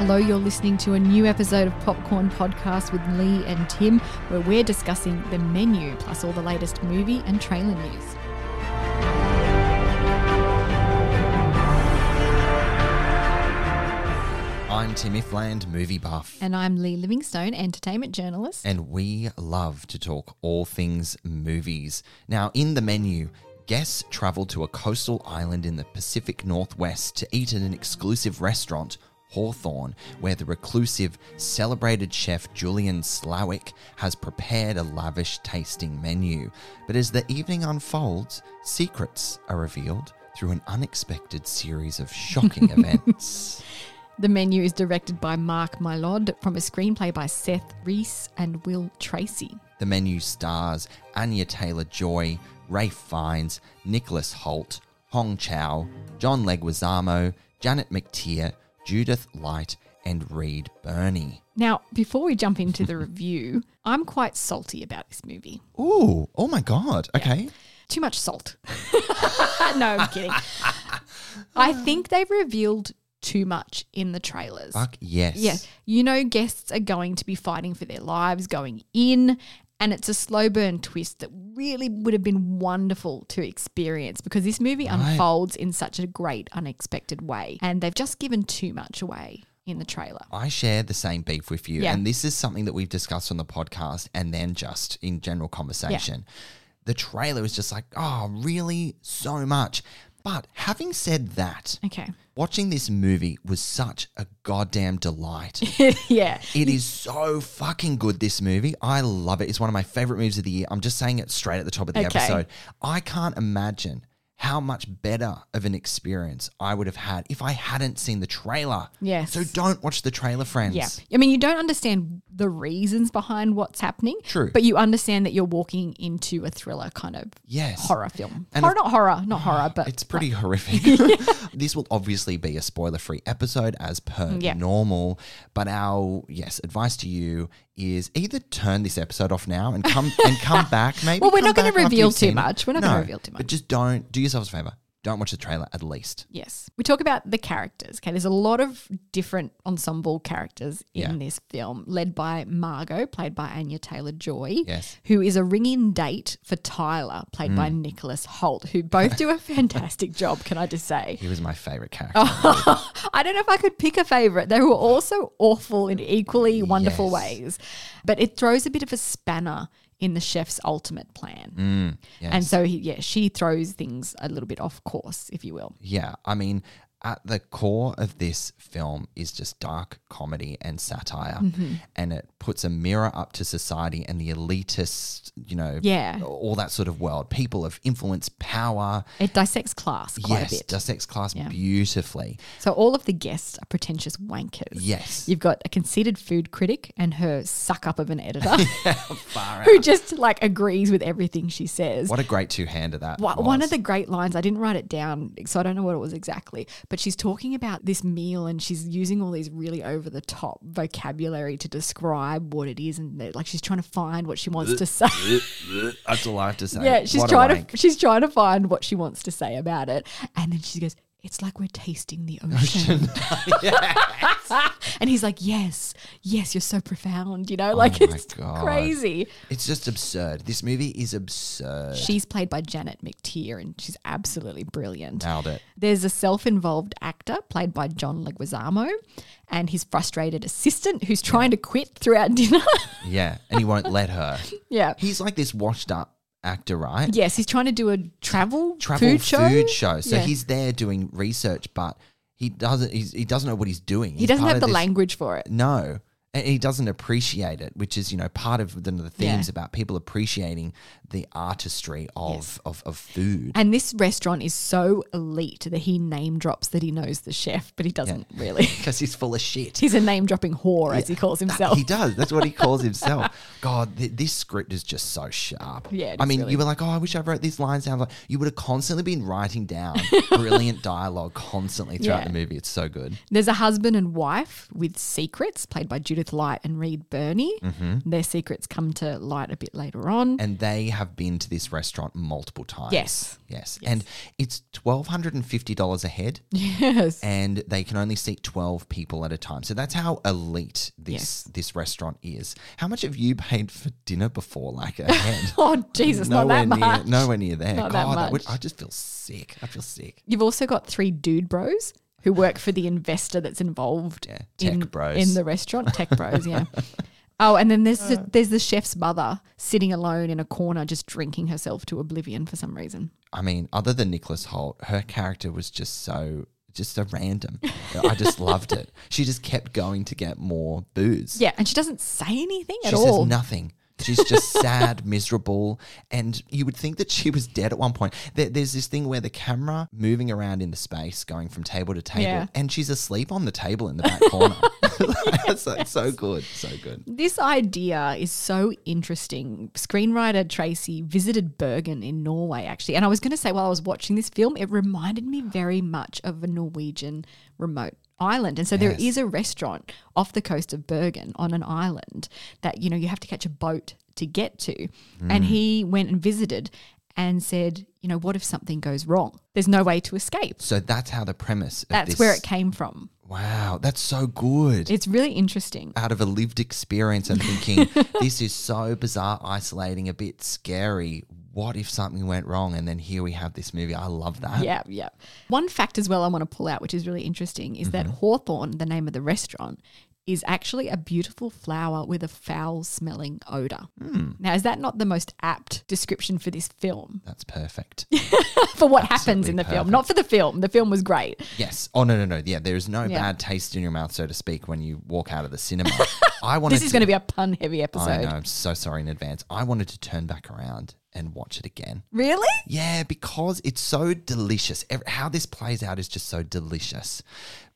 Hello, you're listening to a new episode of Popcorn Podcast with Lee and Tim, where we're discussing the menu plus all the latest movie and trailer news. I'm Tim Ifland, movie buff. And I'm Lee Livingstone, entertainment journalist. And we love to talk all things movies. Now, in the menu, guests travel to a coastal island in the Pacific Northwest to eat at an exclusive restaurant, Hawthorne, where the reclusive, celebrated chef Julian Slowik has prepared a lavish tasting menu. But as the evening unfolds, secrets are revealed through an unexpected series of shocking events. The menu is directed by Mark Mylod from a screenplay by Seth Reiss and Will Tracy. The menu stars Anya Taylor Joy, Ralph Fiennes, Nicholas Hoult, Hong Chau, John Leguizamo, Janet McTeer, Judith Light, and Reed Birney. Now, before we jump into the review, I'm quite salty about this movie. Ooh, oh my god. Okay. Too much salt. no, I'm kidding. I think they've revealed too much in the trailers. Fuck yes. Yeah. You know, guests are going to be fighting for their lives going in, and it's a slow burn twist that really would have been wonderful to experience because this movie unfolds in such a great, unexpected way. And they've just given too much away in the trailer. I share the same beef with you. Yeah. And this is something that we've discussed on the podcast and then just in general conversation. The trailer is just like, oh, really? So much. But having said that, Okay. Watching this movie was such a goddamn delight. yeah. It is so fucking good, this movie. I love it. It's one of my favorite movies of the year. I'm just saying it straight at the top of the Okay. episode. I can't imagine how much better of an experience I would have had if I hadn't seen the trailer. Yes. So don't watch the trailer, friends. Yeah. I mean, you don't understand the reasons behind what's happening. True. But you understand that you're walking into a thriller kind of Yes. horror film. And horror, of- not horror, not horror, but It's pretty horrific. this will obviously be a spoiler free episode as per Yeah. normal. But our yes, advice to you is either turn this episode off now and come and come back maybe. Well, we're not gonna reveal too much. We're not gonna reveal too much. But just don't do yourselves a favor. Don't watch the trailer at least. Yes. We talk about the characters. Okay. There's a lot of different ensemble characters in Yeah. this film, led by Margot, played by Anya Taylor Joy. Yes. Who is a ring in date for Tyler, played by Mm. Nicholas Hoult, who both do a fantastic job, can I just say? He was my favorite character. I don't know if I could pick a favorite. They were all so awful in equally wonderful Yes. ways. But it throws a bit of a spanner in the chef's ultimate plan. Mm, yes. And so, he, yeah, she throws things a little bit off course, if you will. Yeah, I mean, at the core of this film is just dark comedy and satire, Mm-hmm. and it puts a mirror up to society and the elitist, you know, Yeah. all that sort of world. People of influence, power. It dissects class quite yes, a bit. dissects class Yeah. beautifully. So all of the guests are pretentious wankers. Yes. You've got a conceited food critic and her suck up of an editor who just like agrees with everything she says. What a great two hander that One was. of the great lines, I didn't write it down, so I don't know what it was exactly, but she's talking about this meal and she's using all these really over the top vocabulary to describe what it is. And like she's trying to find what she wants to say. That's all I have to say. yeah, she's What trying to she's trying to find what she wants to say about it. And then she goes, It's like we're tasting the ocean. and he's like, Yes, yes, you're so profound, you know? Oh like Oh it's God. crazy. It's just absurd. This movie is absurd. She's played by Janet McTeer and she's absolutely brilliant. Nailed it. There's a self involved actor played by John Leguizamo and his frustrated assistant who's trying to quit throughout dinner. Yeah, and he won't let her. yeah. He's like this washed up actor, right? Yes, he's trying to do a travel, Travel food show. So Yeah. he's there doing research, but he doesn't. He's, he doesn't know what he's doing. he He's doesn't part have of the this- language for it. No. And he doesn't appreciate it, which is, you know, part of the, the themes Yeah. about people appreciating the artistry of, Yes. of, of food. And this restaurant is so elite that he name drops that he knows the chef, but he doesn't really. Because he's full of shit. He's a name dropping whore, as he calls himself. He does. That's what he calls himself. God, th- this script is just so sharp. Yeah, I mean, really- you were like, oh, I wish I wrote these lines down. Like, you would have constantly been writing down brilliant dialogue constantly throughout Yeah. the movie. It's so good. There's a husband and wife with secrets, played by Judith Light and Reed Birney. Their secrets come to light a bit later on. Mm-hmm. And they have been to this restaurant multiple times. Yes. Yes. And it's $1,250 a head. yes. and they can only seat 12 people at a time. So that's how elite this Yes. this restaurant is. How much have you paid for dinner before like a head? Oh, Jesus, not nowhere that near much. nowhere near there. Not that God, would, much. I just feel sick. I feel sick. You've also got three dude bros who work for the investor that's involved Yeah, tech in, bros. in the restaurant. Tech bros, yeah. Oh, and then there's the, uh. there's the chef's mother sitting alone in a corner, just drinking herself to oblivion for some reason. I mean, other than Nicholas Hoult, her character was just so just so random. I just loved it. She just kept going to get more booze. Yeah, and she doesn't say anything She at says all. nothing. She's just sad, miserable, and you would think that she was dead at one point. There, there's this thing where the camera moving around in the space, going from table to table, Yeah. and she's asleep on the table in the back corner. That's so, so good, so good. This idea is so interesting. Screenwriter Tracy visited Bergen in Norway, actually. And I was going to say, while I was watching this film, it reminded me very much of a Norwegian remote island. And so there Yes. is a restaurant off the coast of Bergen on an island that, you know, you have to catch a boat to get to. Mm. And he went and visited and said, you know, what if something goes wrong? There's no way to escape. So that's how the premise. Of That's this, where it came from. Wow, that's so good. It's really interesting. out of a lived experience and thinking this is so bizarre, isolating, a bit scary. What if something went wrong? And then here we have this movie. I love that. Yeah, yeah. One fact as well I want to pull out, which is really interesting, is that mm-hmm. Hawthorne, the name of the restaurant, is actually a beautiful flower with a foul smelling odor. Hmm. Now, is that not the most apt description for this film? That's perfect. for what happens in the film, not for the film. The film was great. Yes. Oh no no no. Yeah, there is no Yeah. bad taste in your mouth, so to speak, when you walk out of the cinema. I wanted. This is going to be a pun heavy episode. I know. I'm so sorry in advance. I wanted to turn back around and watch it again. Really? Yeah, because it's so delicious. How this plays out is just so delicious.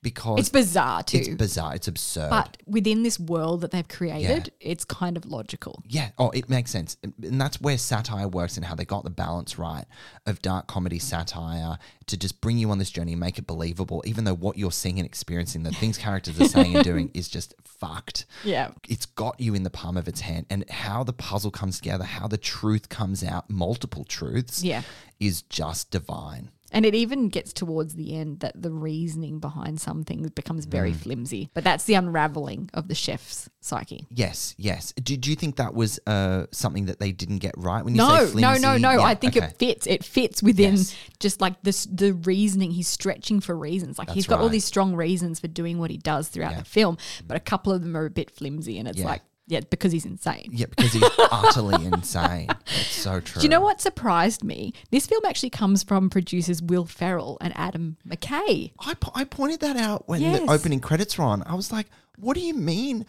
Because It's bizarre too. It's bizarre. It's absurd. but within this world that they've created, it's kind of logical. Yeah. Oh, it makes sense. And that's where satire works and how they got the balance right of dark comedy satire to just bring you on this journey and make it believable, even though what you're seeing and experiencing, the things characters are saying and doing is just fucked. Yeah. It's got you in the palm of its hand. And how the puzzle comes together, how the truth comes out, multiple truths, Yeah. is just divine. And it even gets towards the end that the reasoning behind some things becomes very Mm. flimsy. But that's the unraveling of the chef's psyche. Yes, yes. Do you think that was uh, something that they didn't get right when you No, say no, no, flimsy? no. Yeah, I think okay. it fits. It fits within Yes. just like this the reasoning. He's stretching for reasons. Like he's That's got all right. these strong reasons for doing what he does throughout Yeah. the film, but a couple of them are a bit flimsy, and it's Yeah. like Yeah, because he's insane. Yeah, because he's utterly insane. It's so true. Do you know what surprised me? This film actually comes from producers Will Ferrell and Adam McKay. I, po- I pointed that out when Yes. the opening credits were on. I was like, what do you mean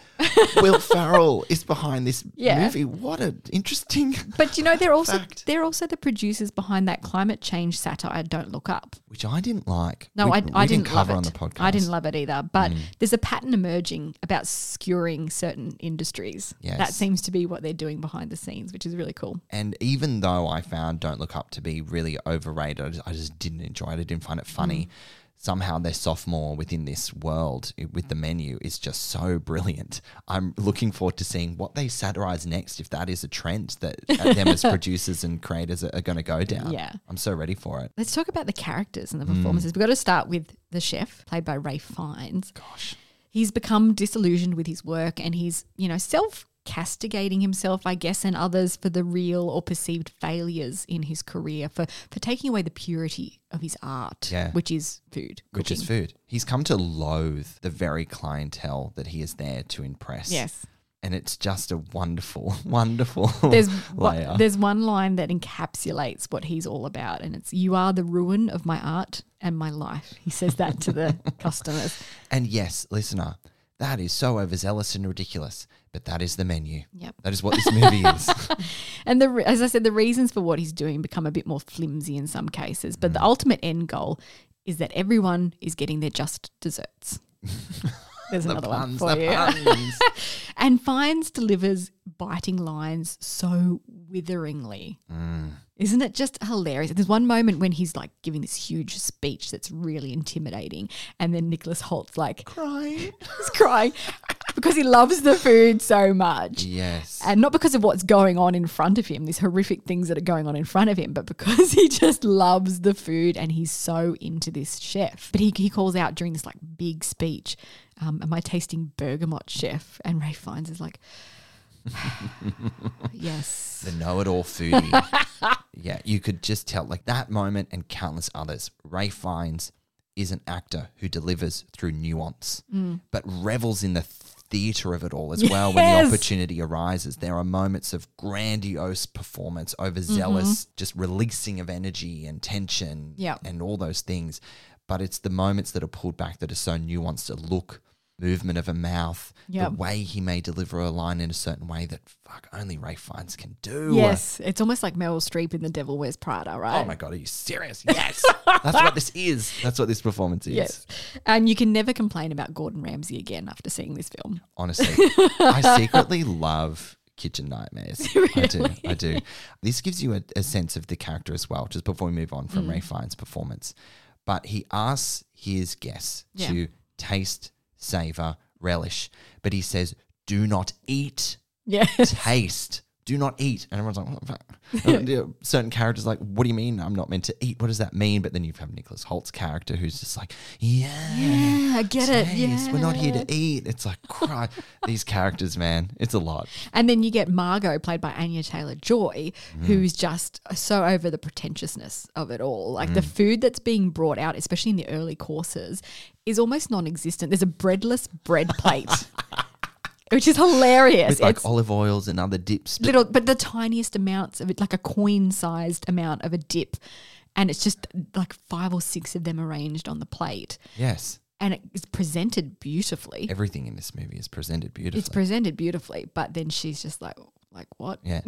Will Ferrell is behind this Yeah. movie? What an interesting. But you know, they're also Fact. they're also the producers behind that climate change satire. Don't look up. Which I didn't like. No, We- I, we I didn't, cover love on it. the podcast. Mm. I didn't love it either. But there's a pattern emerging about skewering certain industries. Yes. That seems to be what they're doing behind the scenes, which is really cool. And even though I found Don't Look Up to be really overrated, I just, I just didn't enjoy it. I didn't find it funny. Somehow their sophomore within this world with the menu is just so brilliant. I'm looking forward to seeing what they satirize next, if that is a trend that uh, them as producers and creators are, are going to go down. Yeah. I'm so ready for it. Let's talk about the characters and the Mm. performances. We've got to start with the chef, played by Ray Fiennes. Gosh. He's become disillusioned with his work and he's, you know, self castigating himself, I guess, and others for the real or perceived failures in his career, for, for taking away the purity of his art, Yeah. which is food. Which is food. He's come to loathe the very clientele that he is there to impress. Yes. And it's just a wonderful, wonderful There's layer. one, there's one line that encapsulates what he's all about, and it's "You are the ruin of my art and my life." He says that to the customers. And yes, listener, that is so overzealous and ridiculous, but that is the menu. Yep. That is what this movie is. And the as I said, the reasons for what he's doing become a bit more flimsy in some cases, but the mm. ultimate end goal is that everyone is getting their just desserts. There's the another one for the you. puns. And Fiennes delivers biting lines so witheringly. Mm. Isn't it just hilarious? There's one moment when he's like giving this huge speech that's really intimidating, and then Nicholas Hoult's like Crying. he's crying because he loves the food so much. Yes. And not because of what's going on in front of him, these horrific things that are going on in front of him, but because he just loves the food and he's so into this chef. But he, he calls out during this like big speech, um, Am I tasting bergamot, chef? And Ray Fiennes is like, Yes. the know-it-all foodie. yeah, you could just tell like that moment and countless others. Ray Fiennes is an actor who delivers through nuance, but revels in the theater of it all as well when the opportunity arises. There are moments of grandiose performance, overzealous, just releasing of energy and tension Yeah. and all those things. But it's the moments that are pulled back that are so nuanced a look, movement of a mouth, Yep. the way he may deliver a line in a certain way that fuck only Ray Fiennes can do. Yes. It's almost like Meryl Streep in The Devil Wears Prada, right? Oh my god, are you serious? Yes. That's what this is. That's what this performance is. Yes. And you can never complain about Gordon Ramsay again after seeing this film. Honestly. I secretly love Kitchen Nightmares. I do. I do. This gives you a, a sense of the character as well, just before we move on Mm. from Ray Fiennes' performance. But he asks his guests Yeah. to taste, savor, relish. But he says, do not eat, Yeah. taste. Do not eat. And everyone's like, what the fuck? And, you know, certain characters like, what do you mean I'm not meant to eat? What does that mean? But then you have Nicholas Hoult's character who's just like, yeah. Yeah, I get it. taste. We're not here to eat. It's like, cry. These characters, man, it's a lot. And then you get Margot, played by Anya Taylor Joy, Mm. who's just so over the pretentiousness of it all. Like the Mm. food that's being brought out, especially in the early courses, is almost non existent. There's a breadless bread plate, which is hilarious. With like it's olive oils and other dips. But little, but the tiniest amounts of it, like a coin sized amount of a dip. And it's just like five or six of them arranged on the plate. yes, And it is presented beautifully. everything in this movie is presented beautifully. It's presented beautifully, but then she's just like, like what? yeah,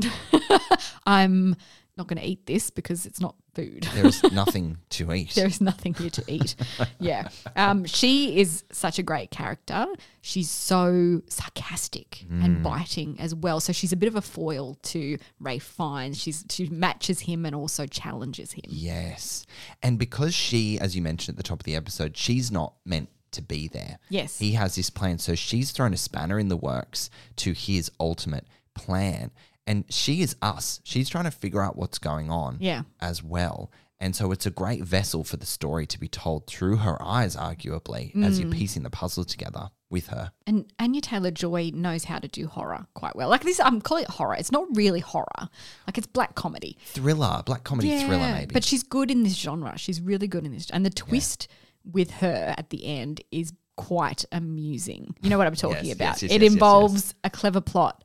I'm not going to eat this because it's not food. there is nothing to eat. there is nothing here to eat. yeah. Um, she is such a great character. She's so sarcastic Mm. and biting as well. So she's a bit of a foil to Ray Fiennes. She's she matches him and also challenges him. Yes. And because she, as you mentioned at the top of the episode, she's not meant to be there. Yes. He has this plan. So she's thrown a spanner in the works to his ultimate plan. And she is us. She's trying to figure out what's going on Yeah. as well. And so it's a great vessel for the story to be told through her eyes, arguably, as Mm. you're piecing the puzzle together with her. And Anya Taylor Joy knows how to do horror quite well. Like this, I'm calling it horror. It's not really horror. Like it's black comedy. Thriller, black comedy thriller, maybe. But she's good in this genre. She's really good in this. And the twist with her at the end is quite amusing. You know what I'm talking Yes, about? yes, yes, it involves a clever plot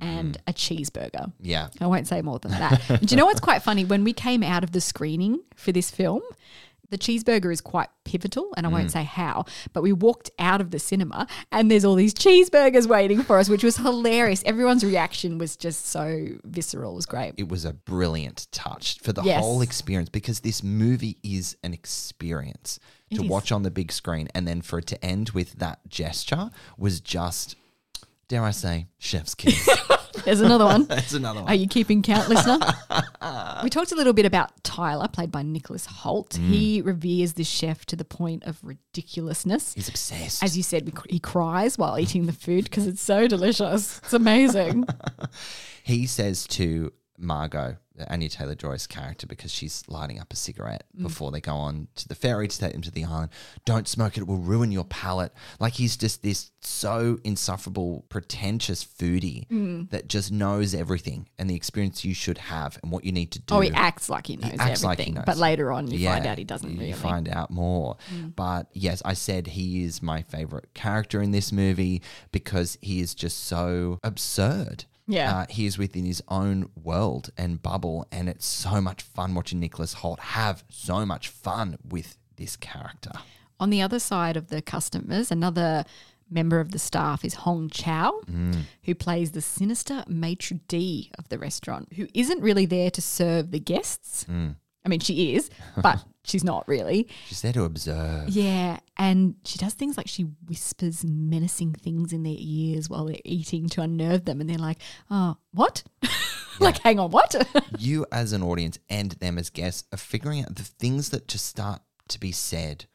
and a cheeseburger. Yeah. I won't say more than that. Do you know what's quite funny? When we came out of the screening for this film, the cheeseburger is quite pivotal, and I Mm. won't say how, but we walked out of the cinema and there's all these cheeseburgers waiting for us, which was hilarious. Everyone's reaction was just so visceral. It was great. It was a brilliant touch for the Yes. whole experience because this movie is an experience to is. watch on the big screen and then for it to end with that gesture was just dare I say chef's kiss. There's another one. That's another one. Are you keeping count, listener? we talked a little bit about Tyler, played by Nicholas Hoult. Mm. He reveres this chef to the point of ridiculousness. He's obsessed. As you said, he cries while eating the food because it's so delicious. It's amazing. he says to Margot, Anya Taylor Joy's character, because she's lighting up a cigarette Mm. before they go on to the ferry to take them to the island, don't smoke it, it will ruin your palate. Like he's just this so insufferable, pretentious foodie Mm. that just knows everything and the experience you should have and what you need to do. oh, he acts like he knows acts everything, like he knows. but later on you find out he doesn't you really. Mm. find out more. But yes, I said he is my favorite character in this movie because he is just so absurd. Yeah. Uh, he is within his own world and bubble, and it's so much fun watching Nicholas Hoult have so much fun with this character. On the other side of the customers, another member of the staff is Hong Chau, Mm. who plays the sinister maitre d' of the restaurant, who isn't really there to serve the guests. Mm. I mean, she is, but she's not really. She's there to observe. Yeah, and she does things like she whispers menacing things in their ears while they're eating to unnerve them, and they're like, "Oh, what? like, hang on, what?" you as an audience and them as guests are figuring out the things that just start to be said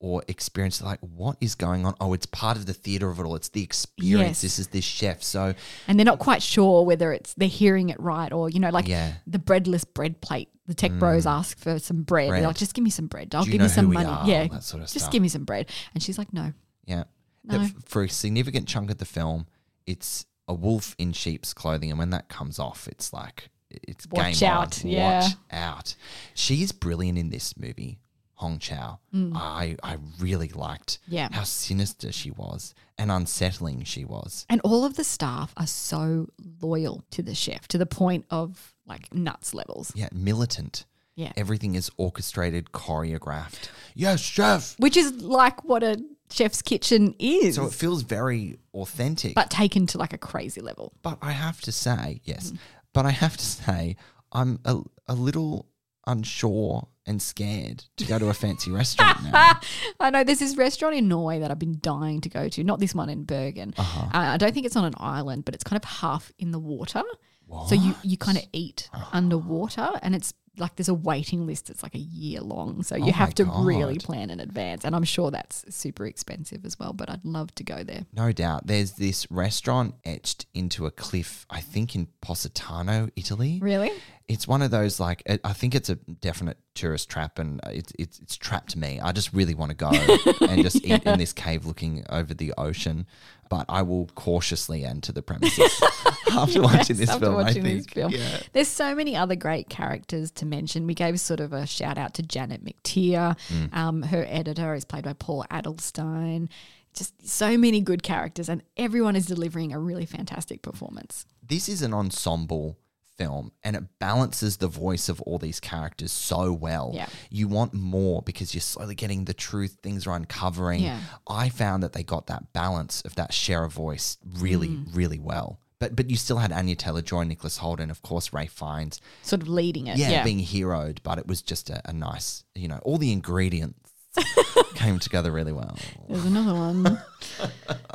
or experience like what is going on oh it's part of the theater of it all it's the experience Yes. this is this chef so and they're not quite sure whether it's they're hearing it right or you know, like Yeah. Mm. the breadless bread plate. The tech bros ask for some bread. They're Bread. like, "Just give me some bread. I'll give you some money." are? Yeah, that sort of just stuff. give me some bread. And she's like, "No." yeah No. for a significant chunk of the film it's a wolf in sheep's clothing and when that comes off it's like it's Watch game out, on. yeah. watch out she is brilliant in this movie Hong Chau. I, I really liked Mm. Yeah. how sinister she was and unsettling she was. And all of the staff are so loyal to the chef to the point of like nuts levels. Yeah, militant. Yeah. Everything is orchestrated, choreographed. Yes, chef. Which is like what a chef's kitchen is. So it feels very authentic. but taken to like a crazy level. But I have to say, yes, Mm. but I have to say, I'm a, a little unsure and scared to go to a fancy restaurant now. I know there's this restaurant in Norway that I've been dying to go to. Not this one in Bergen. Uh-huh. Uh, I don't think it's on an island, but it's kind of half in the water. So you you kind of eat underwater, and it's like there's a waiting list. It's like a year long, so Oh you have my to really plan in advance. And I'm sure that's super expensive as well. But I'd love to go there. No doubt. There's this restaurant etched into a cliff, I think in Positano, Italy. Really? It's one of those like I think it's a definite tourist trap, and it's it's, it's trapped me. I just really want to go and just eat in this cave looking over the ocean. But I will cautiously enter the premises after watching this after film. watching I this think. film. Yeah. There's so many other great characters to mention. We gave sort of a shout out to Janet McTeer. Mm. Um, her editor is played by Paul Adelstein. Just so many good characters, and everyone is delivering a really fantastic performance. This is an ensemble film and it balances the voice of all these characters so well. Yeah. You want more because you're slowly getting the truth, things are uncovering. Yeah. I found that they got that balance of that share of voice really, Mm. really well. But but you still had Anya Taylor Joy, Nicholas Holden, of course, Ray Fiennes. Sort of leading it. Yeah, Yeah. being heroed, but it was just a, a nice, you know, all the ingredients came together really well. There's another one.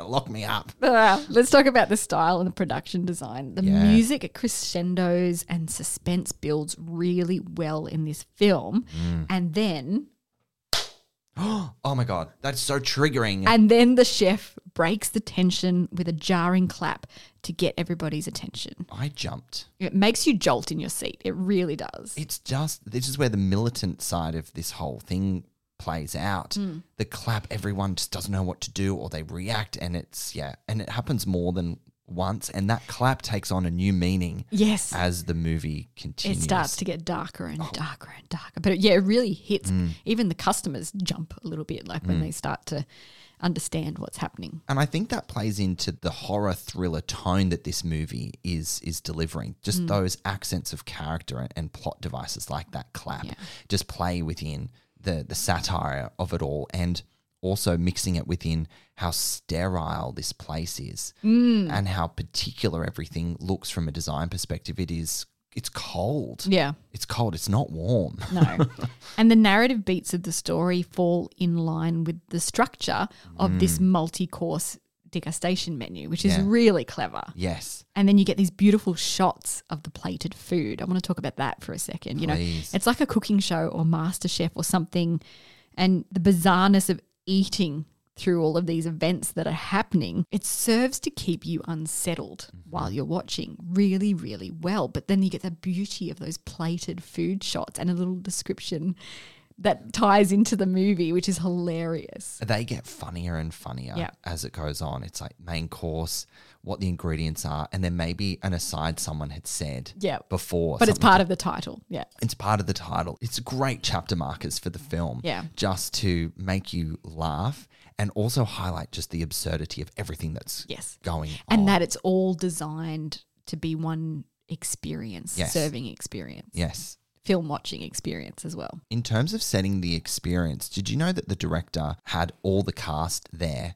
Lock me up. Ah, let's talk about the style and the production design. The Yeah. music crescendos and suspense builds really well in this film. Mm. And then Oh my god, that's so triggering. And then the chef breaks the tension with a jarring clap to get everybody's attention. I jumped. It makes you jolt in your seat. It really does. It's just this is where the militant side of this whole thing plays out. Mm. The clap, everyone just doesn't know what to do or they react and it's yeah, and it happens more than once and that clap takes on a new meaning yes. as the movie continues. It starts to get darker and Oh. darker and darker. But yeah, it really hits. Mm. Even the customers jump a little bit, like when they start to understand what's happening. And I think that plays into the horror thriller tone that this movie is is delivering. Just those accents of character and, and plot devices like that clap Yeah. just play within the the satire of it all and also mixing it within how sterile this place is mm. and how particular everything looks from a design perspective. It is it's cold. Yeah. It's cold. It's not warm. No. and the narrative beats of the story fall in line with the structure of this mm. multi course degustation menu, which is Yeah. really clever. Yes. And then you get these beautiful shots of the plated food. I want to talk about that for a second. You know, it's like a cooking show or Master Chef or something. And the bizarreness of eating through all of these events that are happening, it serves to keep you unsettled Mm-hmm. while you're watching really, really well. But then you get the beauty of those plated food shots and a little description that ties into the movie, which is hilarious. they get funnier and funnier Yeah. as it goes on. It's like main course, what the ingredients are, and then maybe an aside someone had said Yeah. before. But it's part to- of the title. Yeah. it's part of the title. It's great chapter markers for the film. Yeah. Just to make you laugh and also highlight just the absurdity of everything that's Yes. going on. and on. that it's all designed to be one experience, Yes. serving experience, Yes. Film watching experience as well. In terms of setting the experience, did you know that the director had all the cast there,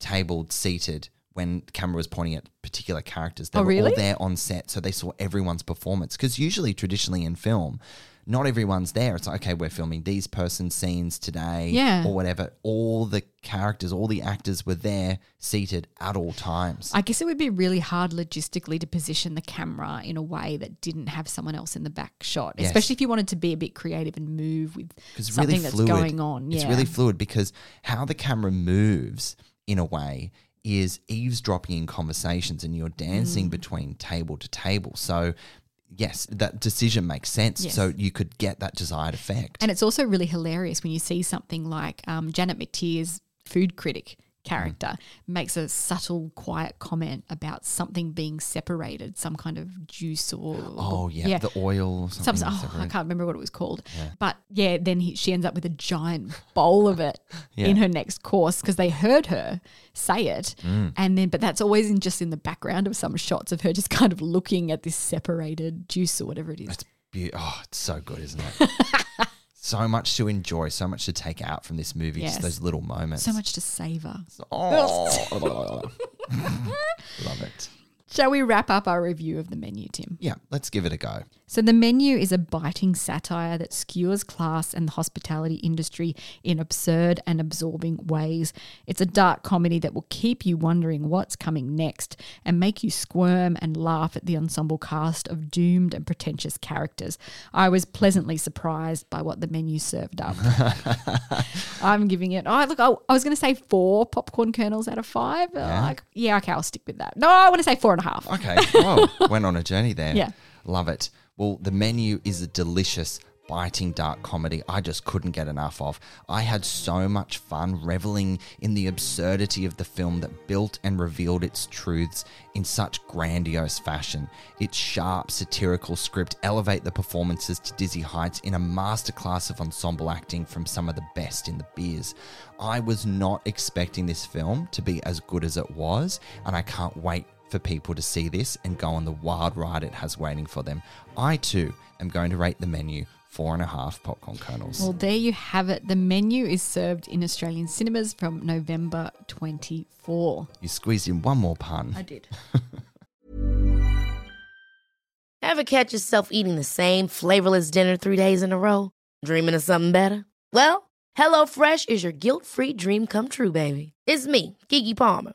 tabled, seated, when the camera was pointing at particular characters? They Oh, were really? all there on set, so they saw everyone's performance. Because usually, traditionally in film, not everyone's there. It's like, okay, we're filming these person scenes today, Yeah. or whatever. All the characters, all the actors were there, seated at all times. I guess it would be really hard logistically to position the camera in a way that didn't have someone else in the back shot, Yes. especially if you wanted to be a bit creative and move with something really that's fluid. going on. It's really fluid because how the camera moves in a way is eavesdropping in conversations and you're Mm. dancing between table to table. So yes, that decision makes sense. Yes. So you could get that desired effect. And it's also really hilarious when you see something like um, Janet McTeer's food critic character makes a subtle, quiet comment about something being separated, some kind of juice or oh yeah, yeah. the oil or something. Some, oh, I can't remember what it was called. But yeah, then he, she ends up with a giant bowl of it in her next course because they heard her say it. Mm. And then, but that's always in just in the background of some shots of her just kind of looking at this separated juice or whatever it is. It's be- oh, it's so good, isn't it? so much to enjoy, so much to take out from this movie. Yes. Just those little moments. So much to savor. Oh, love it. Shall we wrap up our review of the menu, Tim? Yeah, let's give it a go. So, the menu is a biting satire that skewers class and the hospitality industry in absurd and absorbing ways. It's a dark comedy that will keep you wondering what's coming next and make you squirm and laugh at the ensemble cast of doomed and pretentious characters. I was pleasantly surprised by what the menu served up. I'm giving it, oh, look, I, I was going to say four popcorn kernels out of five. Yeah. Like, yeah, okay, I'll stick with that. No, I want to say four and a half. Okay. well, Went on a journey there. Yeah. Love it. Well, the menu is a delicious, biting dark comedy I just couldn't get enough of. I had so much fun reveling in the absurdity of the film that built and revealed its truths in such grandiose fashion. Its sharp, satirical script elevate the performances to dizzy heights in a masterclass of ensemble acting from some of the best in the biz. I was not expecting this film to be as good as it was, and I can't wait for people to see this and go on the wild ride it has waiting for them. I too am going to rate the menu four and a half popcorn kernels. Well, there you have it. The menu is served in Australian cinemas from November 24. you squeezed in one more pun. I did. Ever catch yourself eating the same flavorless dinner three days in a row? Dreaming of something better? Well, HelloFresh is your guilt free dream come true, baby. It's me, Keke Palmer.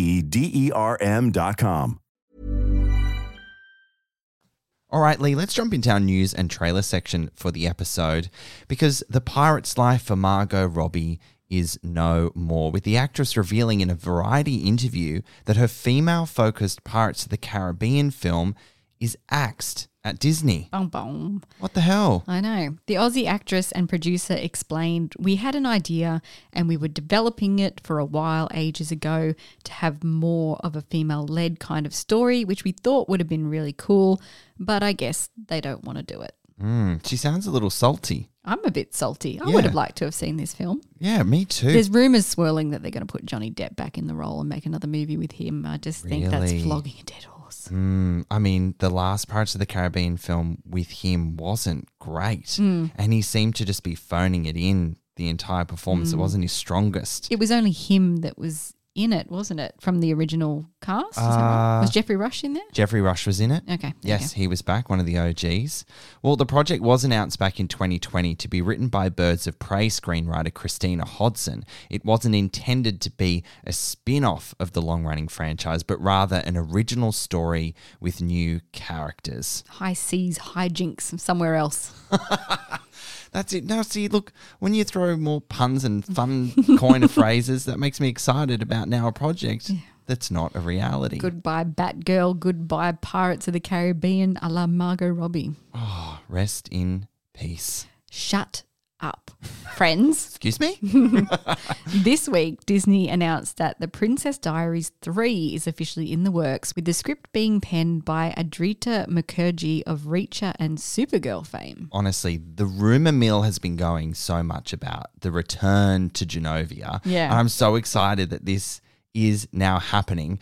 D E R M.com. All right, Lee, let's jump into our news and trailer section for the episode because the pirate's life for Margot Robbie is no more, with the actress revealing in a variety interview that her female focused Pirates of the Caribbean film is axed at Disney. Boom, boom. What the hell? I know. The Aussie actress and producer explained we had an idea and we were developing it for a while ages ago to have more of a female led kind of story, which we thought would have been really cool, but I guess they don't want to do it. Mm, she sounds a little salty. I'm a bit salty. I Yeah. would have liked to have seen this film. Yeah, me too. There's rumours swirling that they're going to put Johnny Depp back in the role and make another movie with him. I just think that's Really? flogging a dead Mm, I mean, the last Pirates of the Caribbean film with him wasn't great. Mm. And he seemed to just be phoning it in the entire performance. It Mm. wasn't his strongest. It was only him that was in it, wasn't it? From the original cast? That right? Uh, Was Geoffrey Rush in there? Geoffrey Rush was in it. Okay. Yes, he was back, one of the OGs. Well, the project was announced back in 2020 to be written by Birds of Prey screenwriter Christina Hodson. It wasn't intended to be a spin off of the long running franchise, but rather an original story with new characters. High seas, hijinks somewhere else. That's it. Now, see, look, when you throw more puns and fun coin of phrases, that makes me excited about now a project that's not a reality. Goodbye, Batgirl. Goodbye, Pirates of the Caribbean a la Margot Robbie. Oh, rest in peace. Shut up, friends. Excuse me? This week, Disney announced that The Princess Diaries 3 is officially in the works, with the script being penned by Adrita Mukherjee of Reacher and Supergirl fame. honestly, the rumor mill has been going so much about the return to Genovia. Yeah. I'm so excited that this is now happening.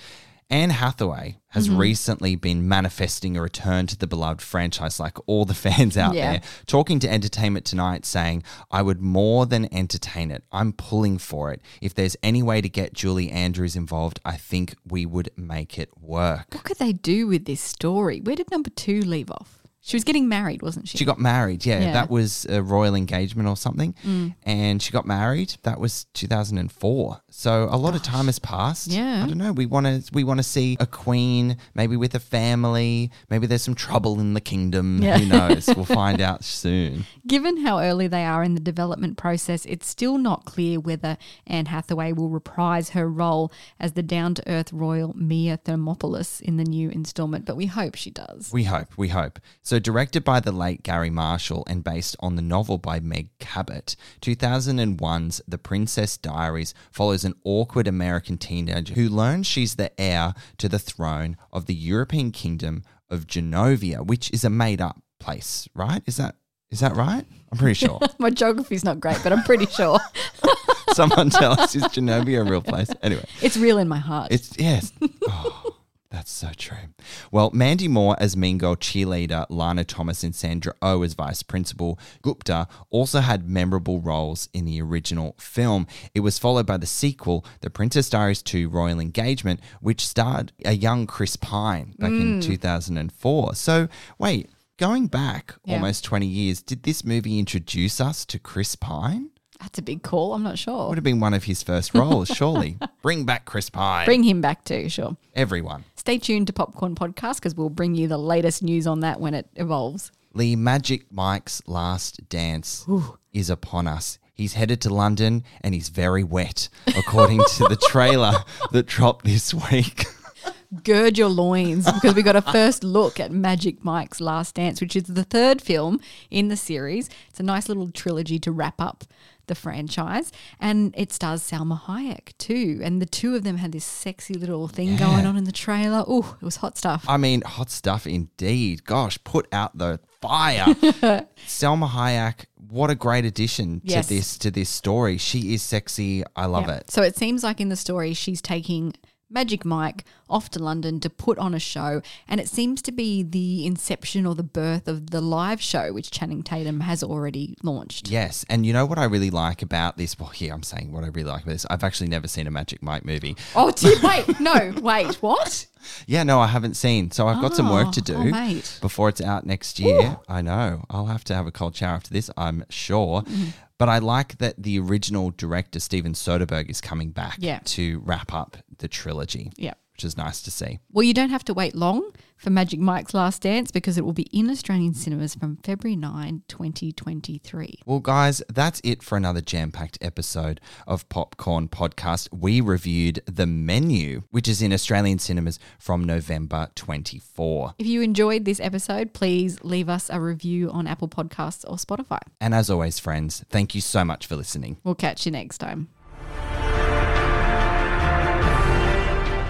Anne Hathaway has Mm-hmm. recently been manifesting a return to the beloved franchise, like all the fans out Yeah. there, talking to Entertainment Tonight, saying, I would more than entertain it. I'm pulling for it. If there's any way to get Julie Andrews involved, I think we would make it work. What could they do with this story? Where did number two leave off? She was getting married, wasn't she? She got married, yeah. Yeah. That was a royal engagement or something. Mm. And she got married. That was 2004. So a lot of time has passed. Yeah. I don't know. We want to we want to see a queen, maybe with a family. Maybe there's some trouble in the kingdom. Yeah. Who knows? we'll find out soon. Given how early they are in the development process, it's still not clear whether Anne Hathaway will reprise her role as the down to earth royal Mia Thermopolis in the new installment, but we hope she does. We hope, we hope. So, directed by the late Garry Marshall and based on the novel by Meg Cabot, 2001's The Princess Diaries follows an awkward American teenager who learns she's the heir to the throne of the European kingdom of Genovia, which is a made up place, right? Is that is that right? I'm pretty sure. My geography's not great, but I'm pretty sure Someone tell us is Genovia a real place? Anyway. it's real in my heart. It's yes. Oh, that's so true. Well, Mandy Moore as Mean Girl cheerleader, Lana Thomas and Sandra Oh as vice principal, Gupta also had memorable roles in the original film. It was followed by the sequel, The Princess Diaries 2 Royal Engagement, which starred a young Chris Pine back in mm. 2004. So, wait, going back Yeah. almost 20 years, did this movie introduce us to Chris Pine? That's a big call. I'm not sure. Would have been one of his first roles, surely. Bring back Chris Pine. Bring him back too, sure. everyone. Stay tuned to Popcorn Podcast because we'll bring you the latest news on that when it evolves. Lee Magic Mike's last dance is upon us. He's headed to London and he's very wet, according to the trailer that dropped this week. gird your loins because we got a first look at Magic Mike's Last Dance, which is the third film in the series. It's a nice little trilogy to wrap up the franchise, and it stars Salma Hayek too. And the two of them had this sexy little thing going on in the trailer. Oh, it was hot stuff. I mean, hot stuff indeed. Gosh, put out the fire. Salma Hayek, what a great addition Yes. to this to this story. She is sexy. I love Yeah. it. So it seems like in the story, she's taking Magic Mike off to London to put on a show, and it seems to be the inception or the birth of the live show, which Channing Tatum has already launched. Yes, and you know what I really like about this? Well, here I'm saying what I really like about this. I've actually never seen a Magic Mike movie. Oh, did, wait, no, wait, what? Yeah, no, I haven't seen. So I've got some work to Oh, do oh, before it's out next year. I know. I'll have to have a cold shower after this, I'm sure. Mm-hmm. But I like that the original director, Steven Soderbergh, is coming back Yeah. to wrap up the trilogy. Yeah. Which is nice to see. Well, you don't have to wait long for Magic Mike's Last Dance because it will be in Australian cinemas from February 9, 2023. Well, guys, that's it for another jam packed episode of Popcorn Podcast. We reviewed The Menu, which is in Australian cinemas from November 24. If you enjoyed this episode, please leave us a review on Apple Podcasts or Spotify. And as always, friends, thank you so much for listening. We'll catch you next time.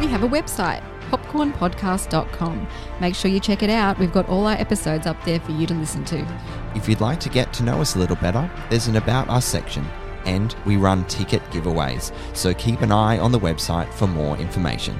Have a website, popcornpodcast.com. Make sure you check it out. We've got all our episodes up there for you to listen to. If you'd like to get to know us a little better, there's an About Us section, and we run ticket giveaways, so keep an eye on the website for more information.